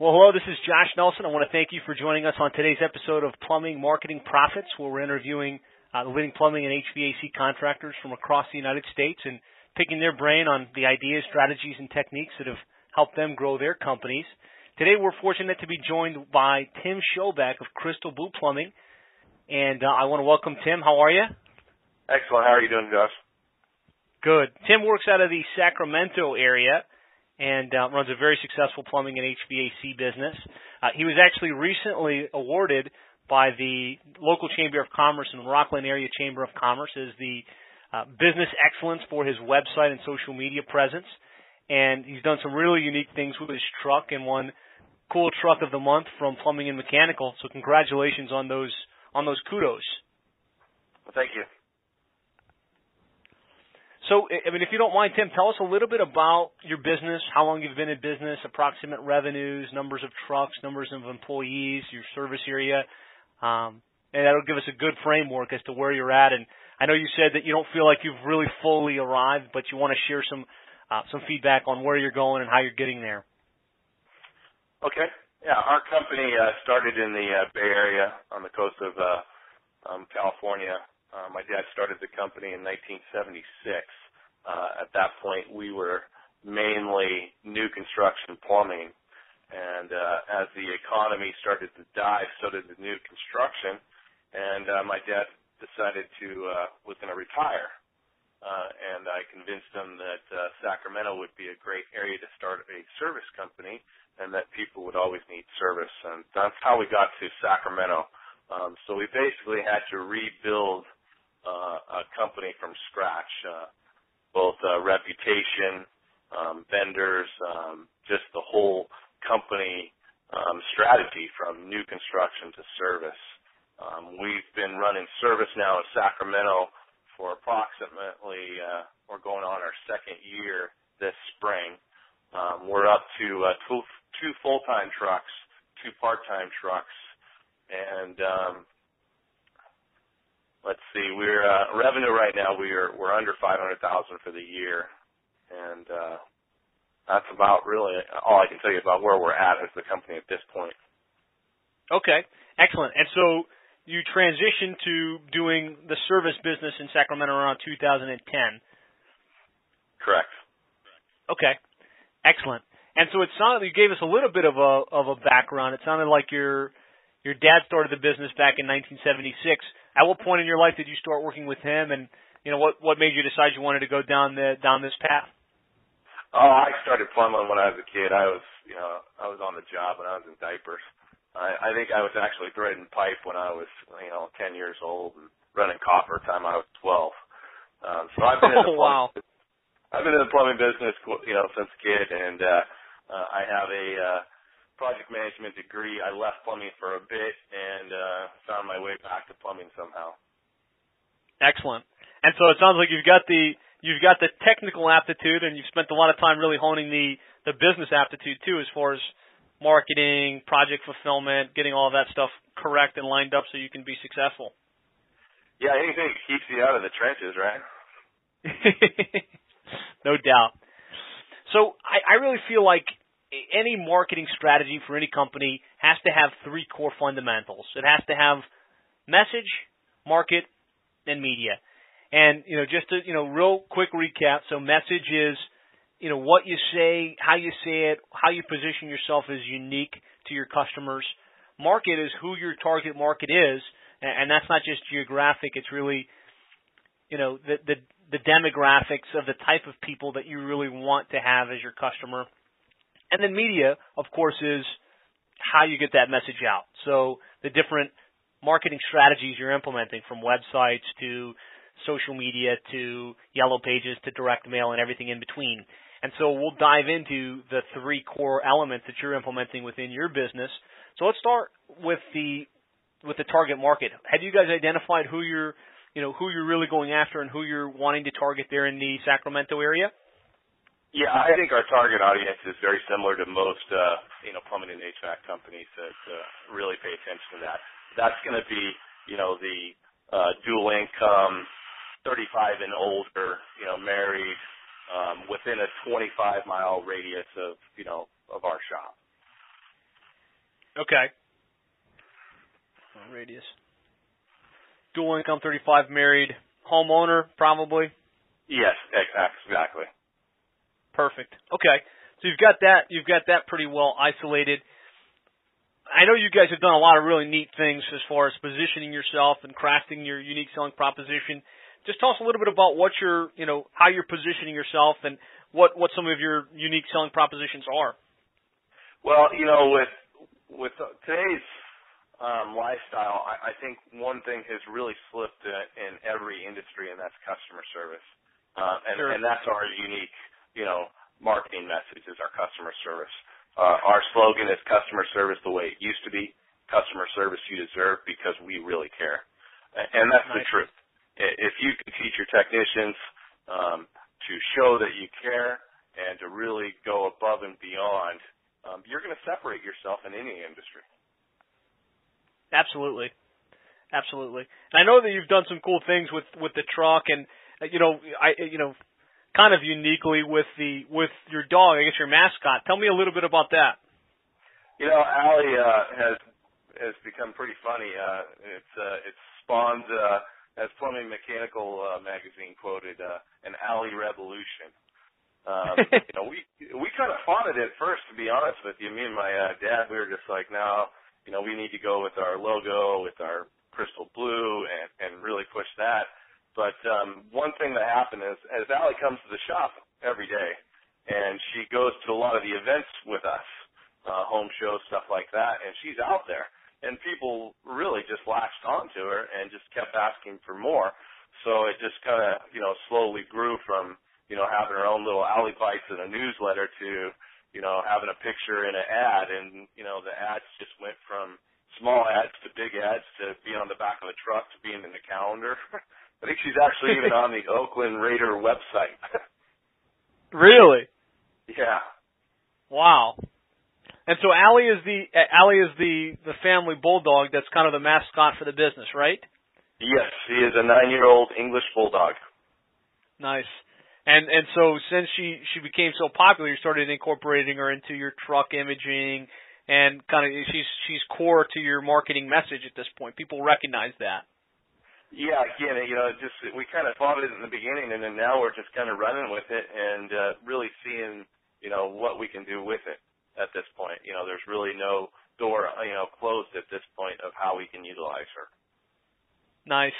Well, hello, this is Josh Nelson. I want to thank you for joining us on today's episode of Plumbing Marketing Profits, where we're interviewing uh, the leading plumbing and HVAC contractors from across the United States and picking their brain on the ideas, strategies, and techniques that have helped them grow their companies. Today, we're fortunate to be joined by Tim Schobeck of Crystal Blue Plumbing, and uh, I want to welcome Tim. How are you? Excellent. How are you doing, Josh? Good. Tim works out of the Sacramento area and uh, runs a very successful plumbing and HVAC business. Uh, he was actually recently awarded by the local Chamber of Commerce and Rocklin Area Chamber of Commerce as the uh, business excellence for his website and social media presence. And he's done some really unique things with his truck and won cool truck of the month from Plumbing and Mechanical. So congratulations on those on those kudos. Well, thank you. So, I mean, if you don't mind, Tim, tell us a little bit about your business, how long you've been in business, approximate revenues, numbers of trucks, numbers of employees, your service area, um, and that'll give us a good framework as to where you're at. And I know you said that you don't feel like you've really fully arrived, but you want to share some uh, some feedback on where you're going and how you're getting there. Okay. Yeah, our company uh, started in the uh, Bay Area on the coast of uh, um, California. Uh, my dad started the company in 1976. Uh, at that point, we were mainly new construction plumbing. And uh, as the economy started to dive, so did the new construction. And uh, my dad decided to uh, was going to retire. Uh, and I convinced him that uh, Sacramento would be a great area to start a service company, and that people would always need service. And that's how we got to Sacramento. Um, so we basically had to rebuild uh, a company from scratch. Uh, both uh, reputation, um, vendors, um, just the whole company um, strategy from new construction to service. Um, we've been running service now in Sacramento for approximately, uh, we're going on our second year this spring. Um, we're up to uh, two, two full-time trucks, two part-time trucks, and um, let's see, we're uh, revenue right now. We're we're under five hundred thousand for the year, and uh, that's about really all I can tell you about where we're at as the company at this point. Okay, excellent. And so you transitioned to doing the service business in Sacramento around 2010. Correct. Okay, excellent. And so it sounded you gave us a little bit of a of a background. It sounded like your your dad started the business back in 1976 at what point in your life did you start working with him, and you know what what made you decide you wanted to go down the down this path? Oh, I started plumbing when I was a kid. I was, you know, I was on the job when I was in diapers. I, I think I was actually threading pipe when I was, you know, 10 years old and running copper time I was 12. Um, so I've been in the oh, wow. I've been in the plumbing business, you know, since a kid, and uh, uh, I have a uh, project management degree. I left plumbing for a bit and uh, found my way back to plumbing somehow. Excellent. And so it sounds like you've got the you've got the technical aptitude, and you've spent a lot of time really honing the the business aptitude too, as far as marketing, project fulfillment, getting all that stuff correct and lined up so you can be successful. Yeah, anything that keeps you out of the trenches, right? no doubt. So I, I really feel like any marketing strategy for any company has to have three core fundamentals. It has to have message, market, and media. And you know, just to you know, real quick recap. So, message is you know what you say, how you say it, how you position yourself is unique to your customers. Market is who your target market is, and that's not just geographic. It's really you know the the the demographics of the type of people that you really want to have as your customer and then media, of course, is how you get that message out. So the different marketing strategies you're implementing from websites to social media to yellow pages to direct mail and everything in between. And so we'll dive into the three core elements that you're implementing within your business. So let's start with the with the target market. Have you guys identified who you're you know who you're really going after and who you're wanting to target there in the Sacramento area? Yeah, I think our target audience is very similar to most, uh, you know, plumbing and HVAC companies that uh, really pay attention to that. That's going to be, you know, the uh, dual income, 35 and older, you know, married, um, within a 25 mile radius of, you know, of our shop. Okay. Radius. Dual income, 35, married, homeowner, probably. Yes, exactly. Perfect. Okay. So you've got that. You've got that pretty well isolated. I know you guys have done a lot of really neat things as far as positioning yourself and crafting your unique selling proposition. Just tell us a little bit about what you're, you know, how you're positioning yourself and what what some of your unique selling propositions are. Well, you know, with with today's um, lifestyle, I, I think one thing has really slipped in, in every industry, and that's customer service. Uh, and, sure. and that's our unique, you know, marketing message is our customer service. Uh, our slogan is customer service the way it used to be, customer service you deserve because we really care. And that's nice. the truth. If you can teach your technicians um, to show that you care and to really go above and beyond, um, you're going to separate yourself in any industry. Absolutely, absolutely. And I know that you've done some cool things with with the truck, and uh, you know, I you know, kind of uniquely with the with your dog. I guess your mascot. Tell me a little bit about that. You know, Allie uh, has has become pretty funny. Uh, it's uh, it's spawned, uh, as Plumbing Mechanical uh, magazine quoted, uh, an Allie revolution. Um, you know, we we kind of fought it at first, to be honest with you. Me and my uh, dad, we were just like, no, you know, we need to go with our logo, with our crystal blue, and and really push that. But um, one thing that happened is, as Allie comes to the shop every day, and she goes to a lot of the events with us, uh, home shows, stuff like that, and she's out there, and people really just latched onto her and just kept asking for more. So it just kind of, you know, slowly grew from, you know, having her own little Allie bites in a newsletter to, you know, having a picture in an ad, and you know, the ads just went from small ads to big ads to being on the back of the truck to being in the calendar. I think she's actually even on the Oakland Raider website. really? Yeah. Wow. And so Allie is the uh, Allie is the the family bulldog that's kind of the mascot for the business, right? Yes, she is a nine-year-old English bulldog. Nice. And and so since she she became so popular, you started incorporating her into your truck imaging and kind of she's she's core to your marketing message at this point. People recognize that. Yeah, again, you know, just we kind of thought it in the beginning, and then now we're just kind of running with it and uh, really seeing, you know, what we can do with it at this point. You know, there's really no door, you know, closed at this point of how we can utilize her. Nice,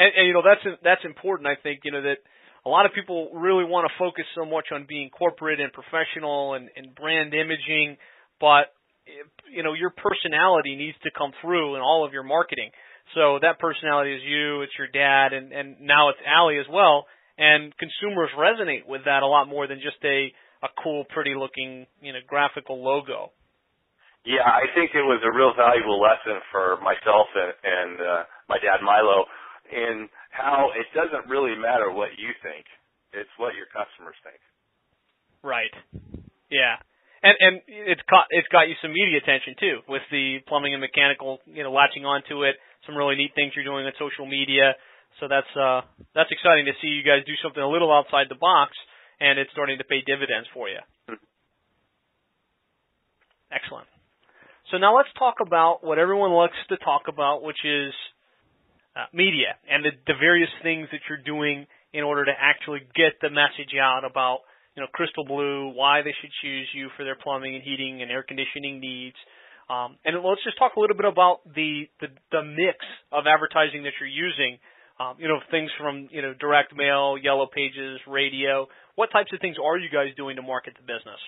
and, and you know that's that's important. I think you know that a lot of people really want to focus so much on being corporate and professional and, and brand imaging, but you know your personality needs to come through in all of your marketing. So that personality is you, it's your dad, and, and now it's Allie as well. And consumers resonate with that a lot more than just a, a cool, pretty looking, you know, graphical logo. Yeah, I think it was a real valuable lesson for myself and, and uh, my dad Milo in how it doesn't really matter what you think; it's what your customers think. Right. Yeah. And and it's got it's got you some media attention too with the plumbing and mechanical, you know, latching onto it some really neat things you're doing on social media. So that's uh, that's exciting to see you guys do something a little outside the box, and it's starting to pay dividends for you. Excellent. So now let's talk about what everyone likes to talk about, which is uh, media and the, the various things that you're doing in order to actually get the message out about you know Crystal Blue, why they should choose you for their plumbing and heating and air conditioning needs, um, and let's just talk a little bit about the, the, the mix of advertising that you're using. Um, you know, things from you know direct mail, yellow pages, radio. What types of things are you guys doing to market the business?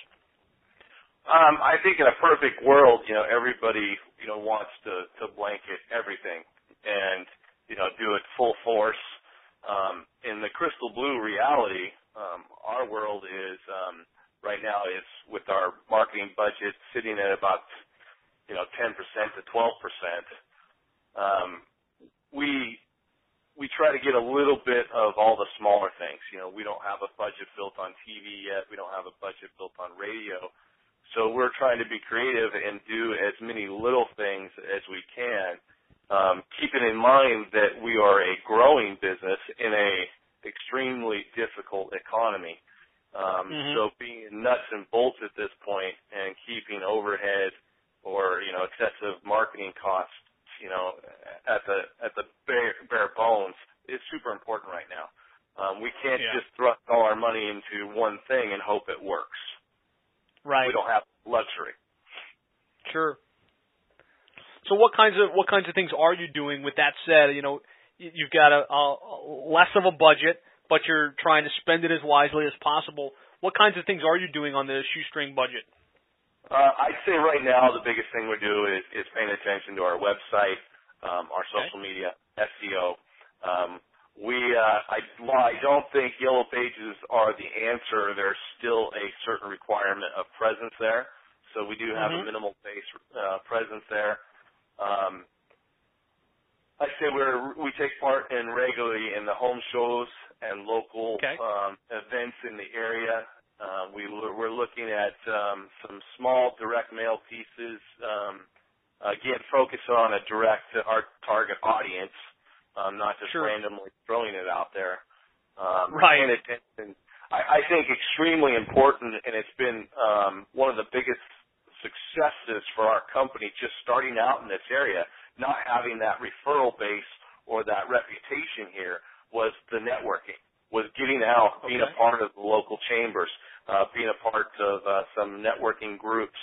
Um, I think in a perfect world, you know, everybody you know wants to to blanket everything and you know do it full force. Um, in the crystal blue reality, um, our world is um, right now is with our marketing budget sitting at about you know, 10% to 12%, um, we we try to get a little bit of all the smaller things. You know, we don't have a budget built on TV yet. We don't have a budget built on radio. So we're trying to be creative and do as many little things as we can, um, keeping in mind that we are a growing business in a extremely difficult economy. Um, mm-hmm. So being nuts and bolts at this point and keeping overhead or you know excessive marketing costs, you know, at the at the bare, bare bones is super important right now. Um, we can't Yeah. just thrust all our money into one thing and hope it works. Right. We don't have luxury. Sure. So what kinds of what kinds of things are you doing? With that said, you know, you've got a, a less of a budget, but you're trying to spend it as wisely as possible. What kinds of things are you doing on the shoestring budget? Uh, I'd say right now the biggest thing we do is, is paying attention to our website, um, our Okay. social media, SEO. Um, we, uh, I, while I don't think Yellow Pages are the answer, there's still a certain requirement of presence there. So we do have Mhm. a minimal base uh, presence there. Um, I'd say we're we take part in regularly in the home shows and local Okay. um, events in the area. Uh, we we're looking at um, some small direct mail pieces. Um, again, focus on a direct to our target audience, um, not just Sure. randomly throwing it out there. Um, Right. paying attention. I, I think extremely important, and it's been um, one of the biggest successes for our company just starting out in this area, not having that referral base or that reputation here was the networking, was getting out, being a part of the local chambers, uh, being a part of uh, some networking groups,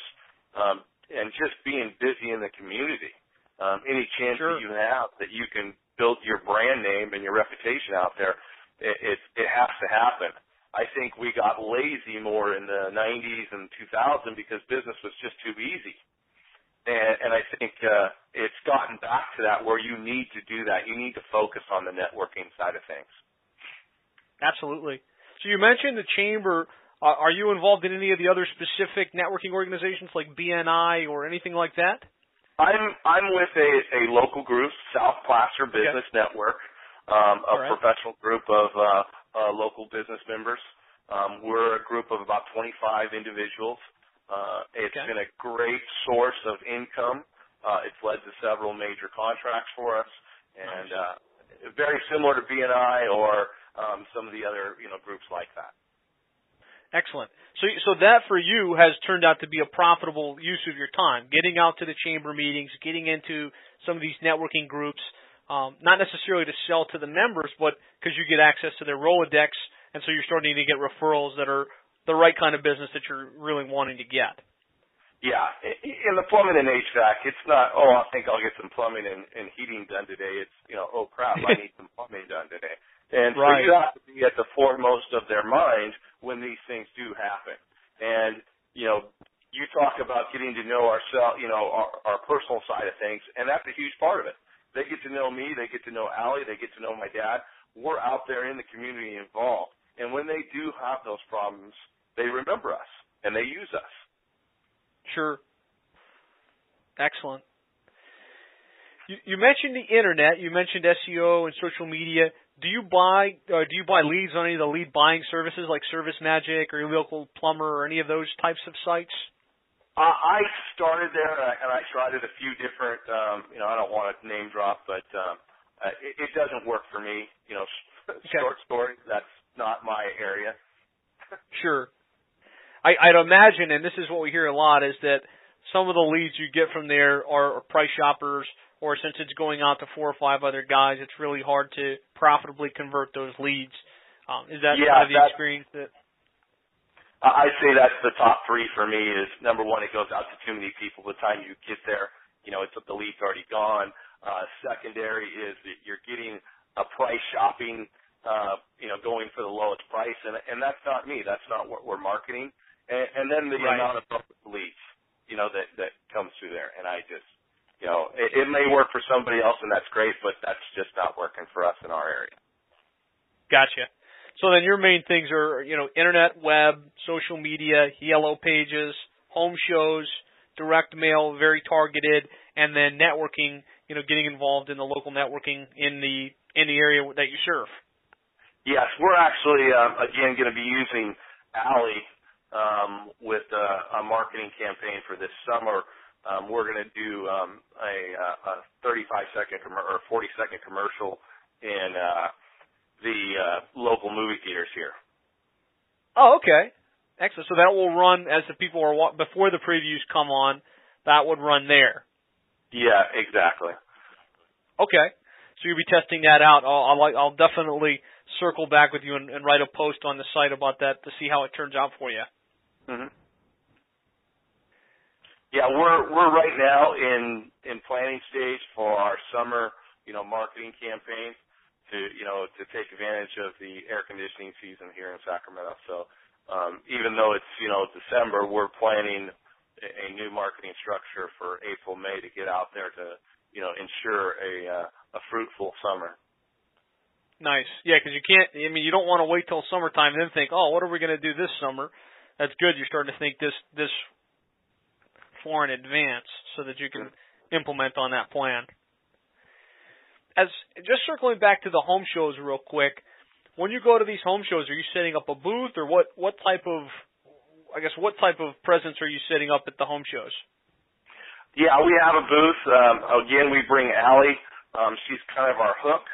um, and just being busy in the community. Um, any chance Sure. that you have that you can build your brand name and your reputation out there, it, it, it has to happen. I think we got lazy more in the 90s and 2000 because business was just too easy. And, and I think uh, it's gotten back to that where you need to do that. You need to focus on the networking side of things. Absolutely. So you mentioned the chamber. Uh, are you involved in any of the other specific networking organizations like BNI or anything like that? I'm I'm with a, a local group, South Placer Business Network, um, a right. professional group of uh, uh, local business members. Um, we're a group of about 25 individuals. Uh, it's Okay. been a great source of income. Uh, it's led to several major contracts for us, and uh, very similar to BNI or um, some of the other you know groups like that. Excellent. So, so that for you has turned out to be a profitable use of your time, getting out to the chamber meetings, getting into some of these networking groups, um, not necessarily to sell to the members, but because you get access to their Rolodex, and so you're starting to get referrals that are the right kind of business that you're really wanting to get. Yeah, in the plumbing and HVAC, it's not. Oh, I think I'll get some plumbing and, and heating done today. It's you know, oh crap, I need some plumbing done today. And Right. you have to be at the foremost of their mind when these things do happen. And you know, you talk about getting to know ourselves, you know, our, our personal side of things, and that's a huge part of it. They get to know me, they get to know Allie, they get to know my dad. We're out there in the community involved, and when they do have those problems, they remember us and they use us. Sure. Excellent. You, you mentioned the internet. You mentioned SEO and social media. Do you buy uh, do you buy leads on any of the lead buying services like Service Magic or your local plumber or any of those types of sites? Uh, I started there and I, and I tried it a few different. Um, you know, I don't want to name drop, but um, uh, it, it doesn't work for me. You know, short story. That's not my area. Sure. I, I'd imagine, and this is what we hear a lot, is that some of the leads you get from there are price shoppers, or since it's going out to four or five other guys, it's really hard to profitably convert those leads. Um, is that Yeah, kind of the that- experience that? I- I'd say that's the top three for me. Is number one, it goes out to too many people. By the time you get there, you know, it's the lead's already gone. Uh, secondary is that you're getting a price shopping, uh, you know, going for the lowest price, and and that's not me. That's not what we're marketing. And, and then the Right. amount of leads, you know, that that comes through there, and I just, you know, it, it may work for somebody else, and that's great, but that's just not working for us in our area. Gotcha. So then your main things are, you know, internet, web, social media, yellow pages, home shows, direct mail, very targeted, and then networking, you know, getting involved in the local networking in the in the area that you serve. Yes, we're actually um, again going to be using Allie um, with uh, a marketing campaign for this summer. Um, we're going to do um, a, a 35 second com- or 40 second commercial in uh, the uh, local movie theaters here. Oh, okay. Excellent. So that will run as the people are wa- before the previews come on. That would run there. Yeah, exactly. Okay, so you'll be testing that out. I'll I'll, I'll definitely circle back with you and, and, write a post on the site about that to see how it turns out for you. Mm-hmm. Yeah, we're we're right now in in planning stage for our summer, you know, marketing campaign to you know to take advantage of the air conditioning season here in Sacramento. So um, even though it's you know December, we're planning a, a new marketing structure for April May to get out there to you know ensure a uh, a fruitful summer. Nice. Yeah, because you can't. I mean, you don't want to wait till summertime and then think, oh, what are we going to do this summer? That's good. You're starting to think this this far in advance so that you can implement on that plan. As just circling back to the home shows real quick, when you go to these home shows, are you setting up a booth or what? What type of, I guess, what type of presence are you setting up at the home shows? Yeah, we have a booth. Um, again, we bring Allie. Um, she's kind of our hook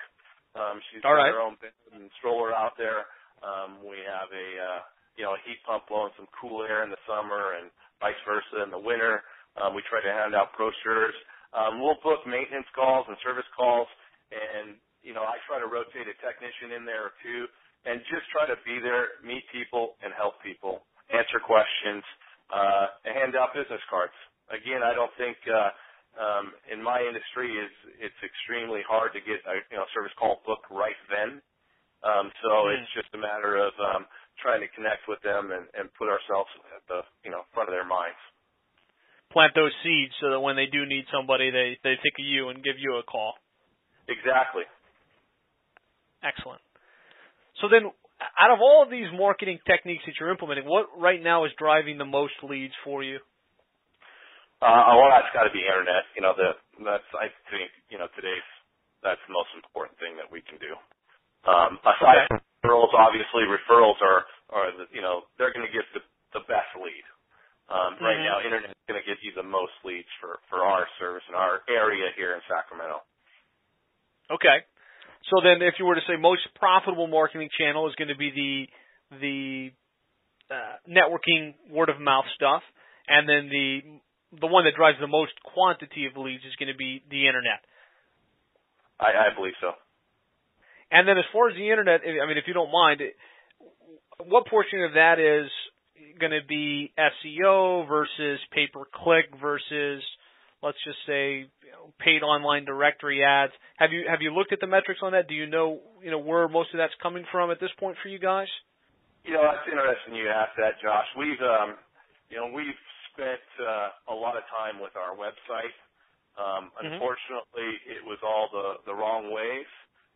um, she's All got right. her own and stroller out there. Um, we have a uh, you know a heat pump blowing some cool air in the summer and vice versa in the winter. Um, we try to hand out brochures. Um, we'll book maintenance calls and service calls, and you know I try to rotate a technician in there too, and just try to be there, meet people, and help people, answer questions, uh, and hand out business cards. Again, I don't think uh, um, in my industry is it's extremely hard to get a you know service call booked right then. Um, so mm. it's just a matter of um, trying to connect with them and, and put ourselves at the you know front of their minds. Plant those seeds so that when they do need somebody, they they think of you and give you a call. Exactly. Excellent. So then, out of all of these marketing techniques that you're implementing, what right now is driving the most leads for you? Uh, well, that's got to be internet. You know, the that's I think you know today's that's the most important thing that we can do. Um, aside from referrals, obviously referrals are are the, you know they're going to get the the best lead. Um, mm-hmm. Right now, internet is going to get you the most leads for for our service in our area here in Sacramento. Okay. So then, if you were to say most profitable marketing channel is going to be the the uh, networking word of mouth stuff, and then the the one that drives the most quantity of leads is going to be the internet. I, I believe so. And then as far as the internet, I mean, if you don't mind, what portion of that is going to be SEO versus pay per click versus, let's just say, you know, paid online directory ads? Have you have you looked at the metrics on that? Do you know you know where most of that's coming from at this point for you guys? You know, that's interesting you asked that, Josh. We've um, you know we've spent uh, a lot of time with our website. Um, mm-hmm. Unfortunately, it was all the the wrong ways.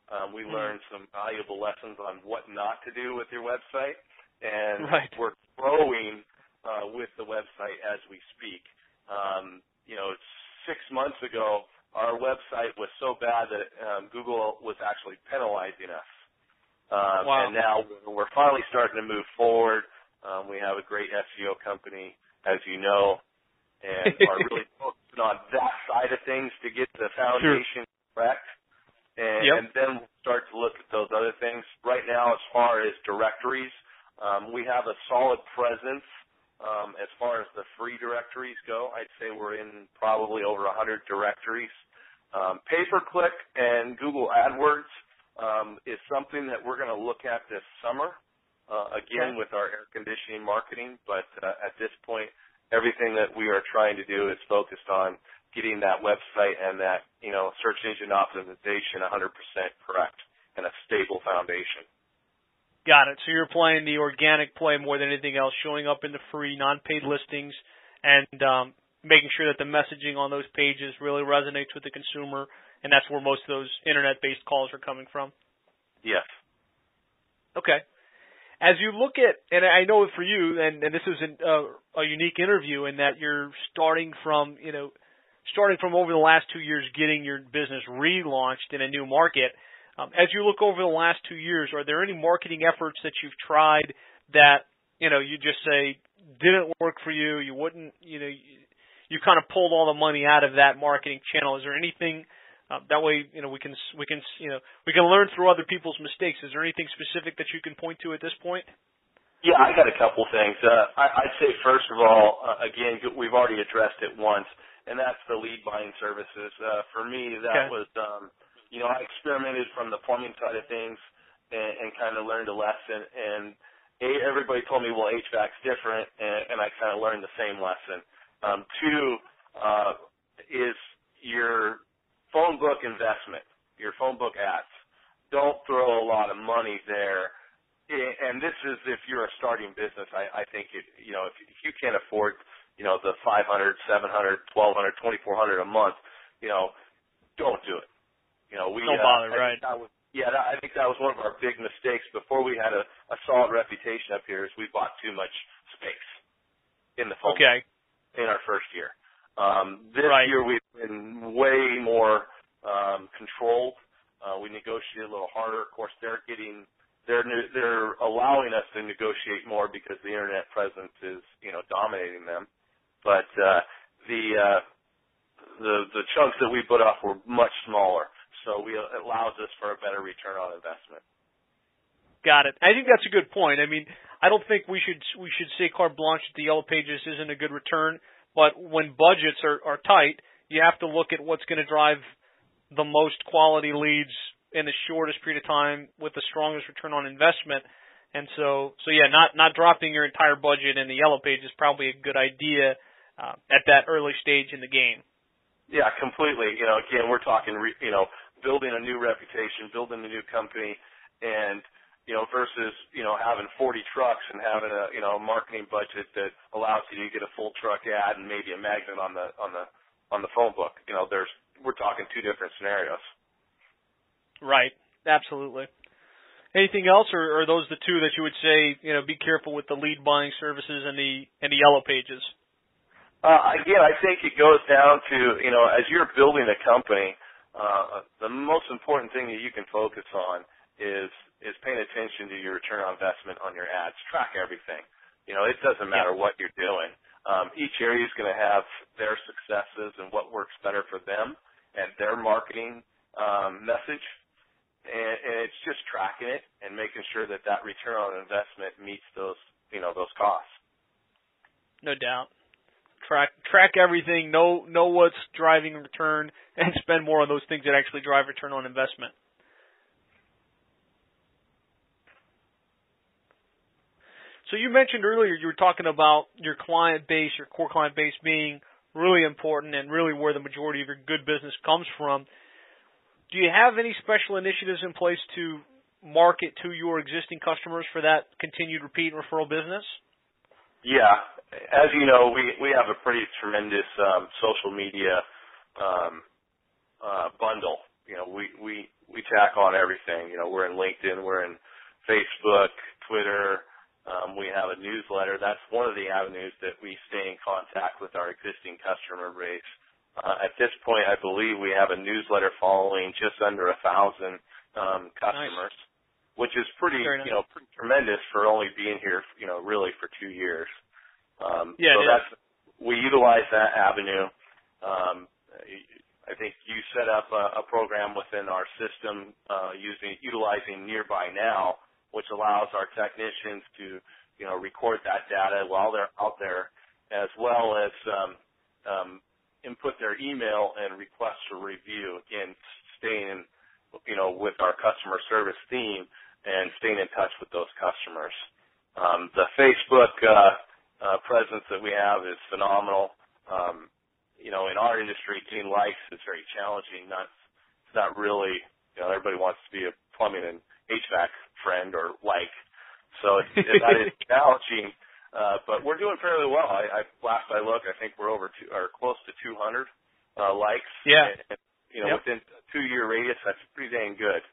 Um, we mm-hmm. learned some valuable lessons on what not to do with your website, and right. we're growing uh, with the website as we speak. Um, you know, six months ago, our website was so bad that um, Google was actually penalizing us. Um, wow. And now we're finally starting to move forward. Um, we have a great SEO company as you know, and are really focusing on that side of things to get the foundation sure. correct. And, yep. and then we'll start to look at those other things. Right now, as far as directories, um, we have a solid presence um, as far as the free directories go. I'd say we're in probably over 100 directories. Um, pay-per-click and Google AdWords um, is something that we're going to look at this summer uh, again with our air conditioning marketing. But uh, at this point, everything that we are trying to do is focused on getting that website and that you know search engine optimization 100% correct and a stable foundation. Got it. So you're playing the organic play more than anything else, showing up in the free non-paid listings and um, making sure that the messaging on those pages really resonates with the consumer, and that's where most of those internet-based calls are coming from. Yes. Okay as you look at, and I know for you, and, and this is an, uh, a unique interview in that you're starting from, you know, starting from over the last two years, getting your business relaunched in a new market. Um, as you look over the last two years, are there any marketing efforts that you've tried that, you know, you just say didn't work for you? You wouldn't, you know, you, you kind of pulled all the money out of that marketing channel. Is there anything uh, that way, you know, we can we can you know we can learn through other people's mistakes. Is there anything specific that you can point to at this point? Yeah, I got a couple things. Uh, I, I'd say first of all, uh, again, we've already addressed it once, and that's the lead buying services. Uh, for me, that Okay. was, um, you know, I experimented from the plumbing side of things and, and kind of learned a lesson. And a, everybody told me, well, HVAC's different, and, and I kind of learned the same lesson. Um, two uh, is your phone book investment, your phone book ads. Don't throw a lot of money there and this is if you're a starting business, I, I think it, you know if, if you can't afford, you know, the 500, 700, 1200, 2400 a month, you know, don't do it. You know, we Don't uh, bother, I right. that was, yeah, that, I think that was one of our big mistakes before we had a, a solid reputation up here. Is we bought too much space in the phone Okay. in our first year. Um, this Right. year we've been way more um, controlled. Uh, we negotiate a little harder. Of course, they're getting they're they're allowing us to negotiate more because the internet presence is you know dominating them. But uh, the uh, the the chunks that we put off were much smaller, so we it allows us for a better return on investment. Got it. I think that's a good point. I mean, I don't think we should we should say carte blanche that the Yellow Pages isn't a good return, but when budgets are, are tight, you have to look at what's going to drive the most quality leads in the shortest period of time with the strongest return on investment. And so, so yeah, not not dropping your entire budget in the Yellow Page is probably a good idea uh, at that early stage in the game. Yeah, completely. You know, again, we're talking, re, you know, building a new reputation, building a new company, and you know, versus you know having 40 trucks and having a you know a marketing budget that allows you to get a full truck ad and maybe a magnet on the on the on the phone book. You know, there's we're talking two different scenarios. Right. Absolutely. Anything else, or are those the two that you would say, you know, be careful with the lead buying services and the and the Yellow Pages? Uh, again, I think it goes down to you know, as you're building a company, uh, the most important thing that you can focus on is is paying attention to your return on investment on your ads. Track everything. You know, it doesn't matter what you're doing. Um, each area is going to have their successes and what works better for them and their marketing um, message. And, and it's just tracking it and making sure that that return on investment meets those you know those costs. No doubt. Track track everything. Know know what's driving return, and spend more on those things that actually drive return on investment. So you mentioned earlier you were talking about your client base, your core client base being really important and really where the majority of your good business comes from. Do you have any special initiatives in place to market to your existing customers for that continued repeat and referral business? Yeah, as you know, we we have a pretty tremendous um, social media um, uh, bundle. You know, we we we tack on everything. You know, we're in LinkedIn, we're in Facebook, Twitter. Um, we have a newsletter. That's one of the avenues that we stay in contact with our existing customer base. Uh, at this point, I believe we have a newsletter following just under a thousand um, customers, which is pretty, nice. you know, pretty tremendous for only being here, you know, really for two years. Um, Yeah, so that's we utilize that avenue. Um, I think you set up a, a program within our system uh, using utilizing Nearby Now, which allows our technicians to you know record that data while they're out there, as well as um, um, input their email and request for review. Again, staying you know with our customer service theme and staying in touch with those customers. Um, the Facebook uh, uh, presence that we have is phenomenal. Um, you know, in our industry, getting likes is very challenging. Not, it's not really, you know, everybody wants to be a plumbing and HVAC friend or like. So it, it, that is challenging, uh, but we're doing fairly well. I, I last I looked, I think we're over two or close to 200 uh, likes. Yeah. And, and, you know, Yep. within a two-year radius, that's pretty dang good.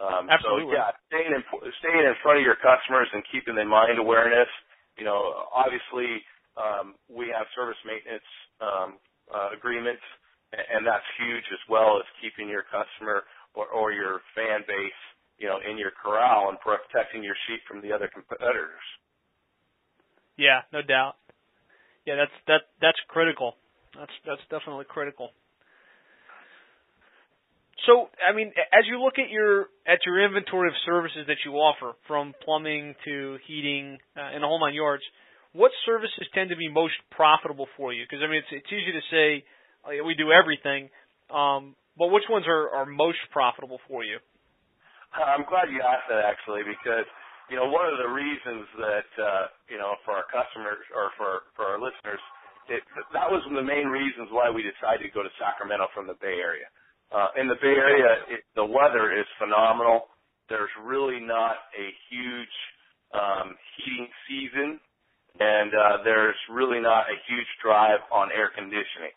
Um, Absolutely. So yeah, staying in staying in front of your customers and keeping the mind awareness. You know, obviously um, we have service maintenance um, uh, agreements, and that's huge as well as keeping your customer or, or your fan base, you know, in your corral and protecting your sheep from the other competitors. Yeah, no doubt. Yeah, that's that that's critical. That's that's definitely critical. So, I mean, as you look at your at your inventory of services that you offer, from plumbing to heating uh, and the whole nine yards, what services tend to be most profitable for you? Because I mean, it's it's easy to say oh, we do everything, um, but which ones are are most profitable for you? I'm glad you asked that actually, because you know one of the reasons that uh, you know for our customers or for for our listeners, it, that was one of the main reasons why we decided to go to Sacramento from the Bay Area uh, in the Bay Area, it, the weather is phenomenal. There's really not a huge um, heating season, and uh, there's really not a huge drive on air conditioning.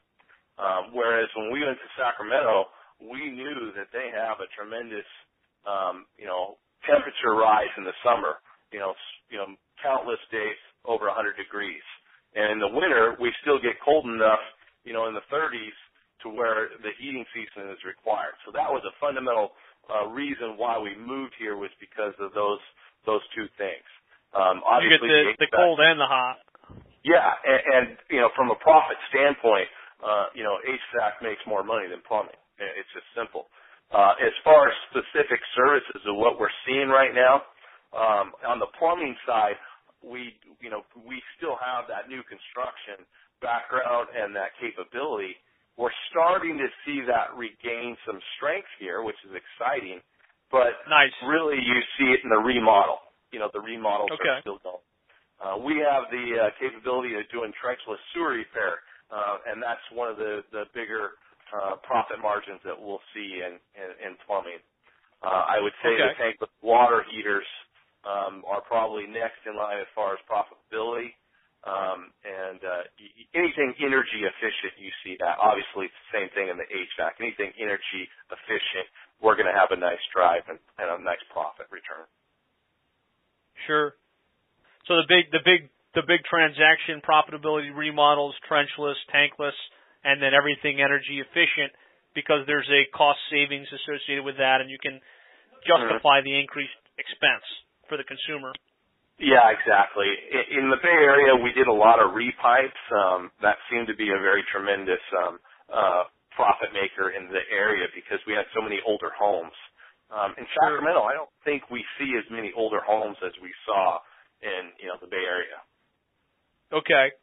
Um, whereas when we went to Sacramento, we knew that they have a tremendous, um, you know, temperature rise in the summer. You know, you know, countless days over 100 degrees, and in the winter we still get cold enough, you know, in the 30s to where the heating season is required. So that was a fundamental uh, reason why we moved here was because of those those two things. Um, obviously, you get the, the, cold and the hot. Yeah, and, and you know, from a profit standpoint, uh, you know, HVAC makes more money than plumbing. It's just simple. Uh, as far as specific services of what we're seeing right now, um, on the plumbing side, we, you know, we still have that new construction background and that capability we're starting to see that regain some strength here, which is exciting. But nice. really, you see it in the remodel. You know, the remodels okay. are still going. Uh, we have the uh, capability of doing trenchless sewer repair, uh, and that's one of the, the bigger uh, profit margins that we'll see in, in, in plumbing. Uh, I would say okay. the tankless water heaters um, are probably next in line as far as profitability. Um, and uh, anything energy efficient, you see that. Obviously, it's the same thing in the HVAC. Anything energy efficient, we're going to have a nice drive and, and a nice profit return. Sure. So the big, the big, the big transaction profitability remodels, trenchless, tankless, and then everything energy efficient because there's a cost savings associated with that, and you can justify mm-hmm. the increased expense for the consumer. Yeah, exactly. In the Bay Area, we did a lot of repipes. Um, that seemed to be a very tremendous um, uh, profit maker in the area because we had so many older homes. Um, in Sacramento, I don't think we see as many older homes as we saw in you know the Bay Area. Okay,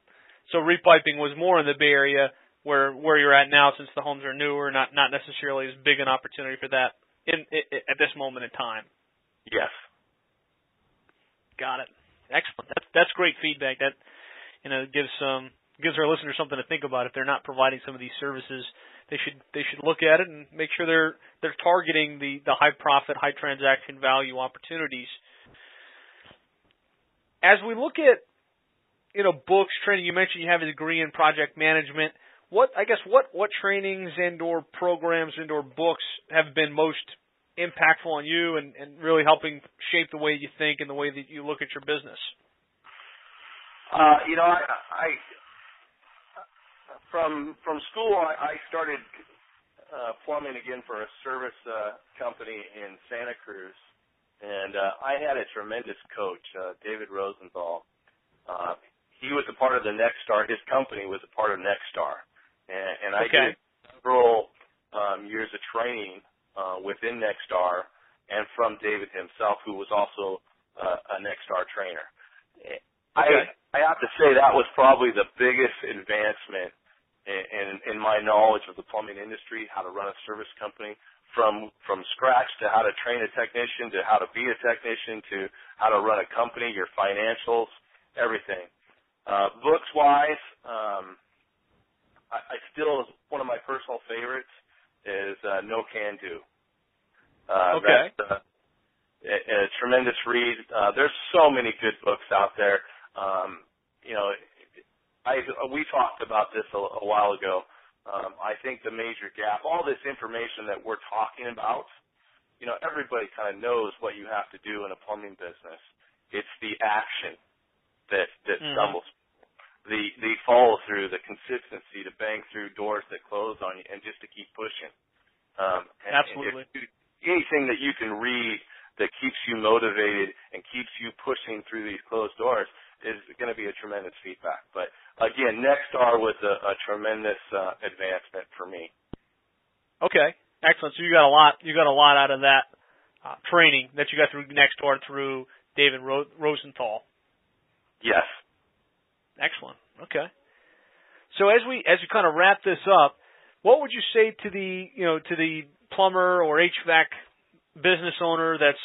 so repiping was more in the Bay Area where where you're at now, since the homes are newer, not not necessarily as big an opportunity for that in, in at this moment in time. Yes. Got it. Excellent. That's that's great feedback. That you know gives some gives our listeners something to think about. If they're not providing some of these services, they should they should look at it and make sure they're they're targeting the the high profit, high transaction value opportunities. As we look at you know books training, you mentioned you have a degree in project management. What I guess what what trainings and or programs and or books have been most impactful on you and, and really helping shape the way you think and the way that you look at your business? Uh, you know, I, I from from school I, I started uh, plumbing again for a service uh, company in Santa Cruz, and uh, I had a tremendous coach, uh, David Rosenthal. Uh, he was a part of the Nexstar. His company was a part of Nexstar, and, and I okay. did several um, years of training uh, within Nexstar and from David himself, who was also uh, a Nexstar trainer. Okay. I I have to say that was probably the biggest advancement in, in, in my knowledge of the plumbing industry, how to run a service company from from scratch to how to train a technician to how to be a technician to how to run a company, your financials, everything. Uh, books wise, um, I, I still one of my personal favorites is uh, No Can Do. Uh, okay. That's uh, a, a tremendous read. Uh, there's so many good books out there. Um, you know, I we talked about this a, a while ago. Um, I think the major gap, all this information that we're talking about, you know, everybody kind of knows what you have to do in a plumbing business. It's the action that that mm-hmm. stumbles the the follow through, the consistency to bang through doors that close on you, and just to keep pushing. Um, and Absolutely. You, anything that you can read that keeps you motivated and keeps you pushing through these closed doors is going to be a tremendous feedback. But again, Nexstar was a, a tremendous uh, advancement for me. Okay. Excellent. So you got a lot. You got a lot out of that uh, training that you got through Nexstar through David Ro- Rosenthal. Yes. Excellent. Okay. So as we as we kind of wrap this up, what would you say to the you know to the plumber or HVAC business owner that's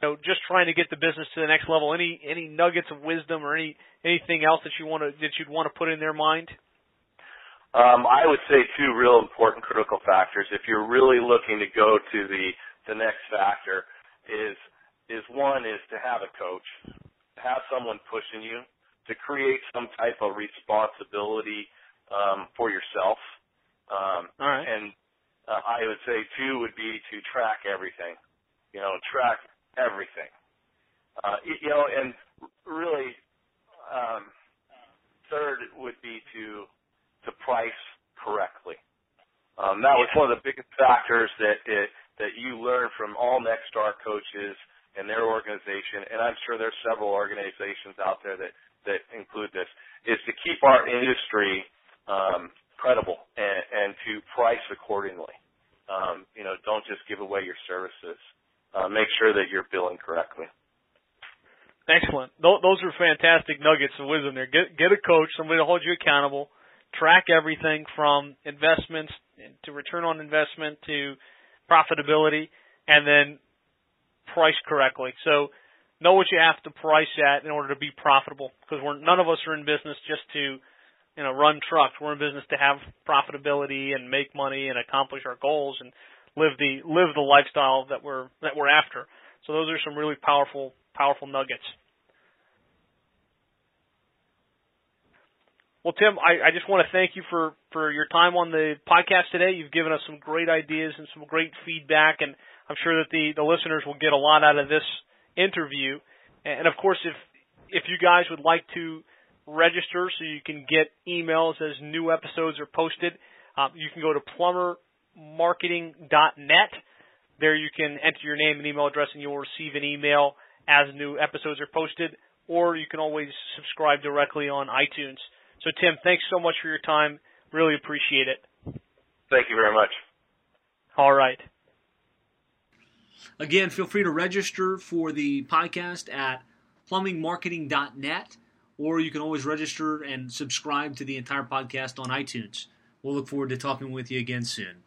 you know just trying to get the business to the next level? Any any nuggets of wisdom or any anything else that you want to that you'd want to put in their mind? Um, I would say two real important critical factors. If you're really looking to go to the the next factor, is is one is to have a coach, have someone pushing you to create some type of responsibility um, for yourself. Um, All right. And uh, I would say two would be to track everything. You know, track everything. Uh, you, know, and really, um, third would be to to price correctly. Um, that was one of the biggest factors that it, that you learn from all Nexstar coaches and their organization, and I'm sure there's several organizations out there that that include this, is to keep our industry um, credible and, and to price accordingly. Um, you know, don't just give away your services. Uh, make sure that you're billing correctly. Excellent. Those are fantastic nuggets of wisdom there. Get get a coach, somebody to hold you accountable. Track everything from investments to return on investment to profitability, and then price correctly. So know what you have to price at in order to be profitable because we're none of us are in business just to you know run trucks. We're in business to have profitability and make money and accomplish our goals and live the live the lifestyle that we're that we're after. So those are some really powerful powerful nuggets. Well, Tim, I, I just want to thank you for, for your time on the podcast today. You've given us some great ideas and some great feedback, and I'm sure that the, the listeners will get a lot out of this interview. And of course, if if you guys would like to register so you can get emails as new episodes are posted, um, you can go to plumbermarketing.net. There you can enter your name and email address, and you will receive an email as new episodes are posted. Or you can always subscribe directly on iTunes. So, Tim, thanks so much for your time. Really appreciate it. Thank you very much. All right. Again, feel free to register for the podcast at plumbingmarketing.net, or you can always register and subscribe to the entire podcast on iTunes. We'll look forward to talking with you again soon.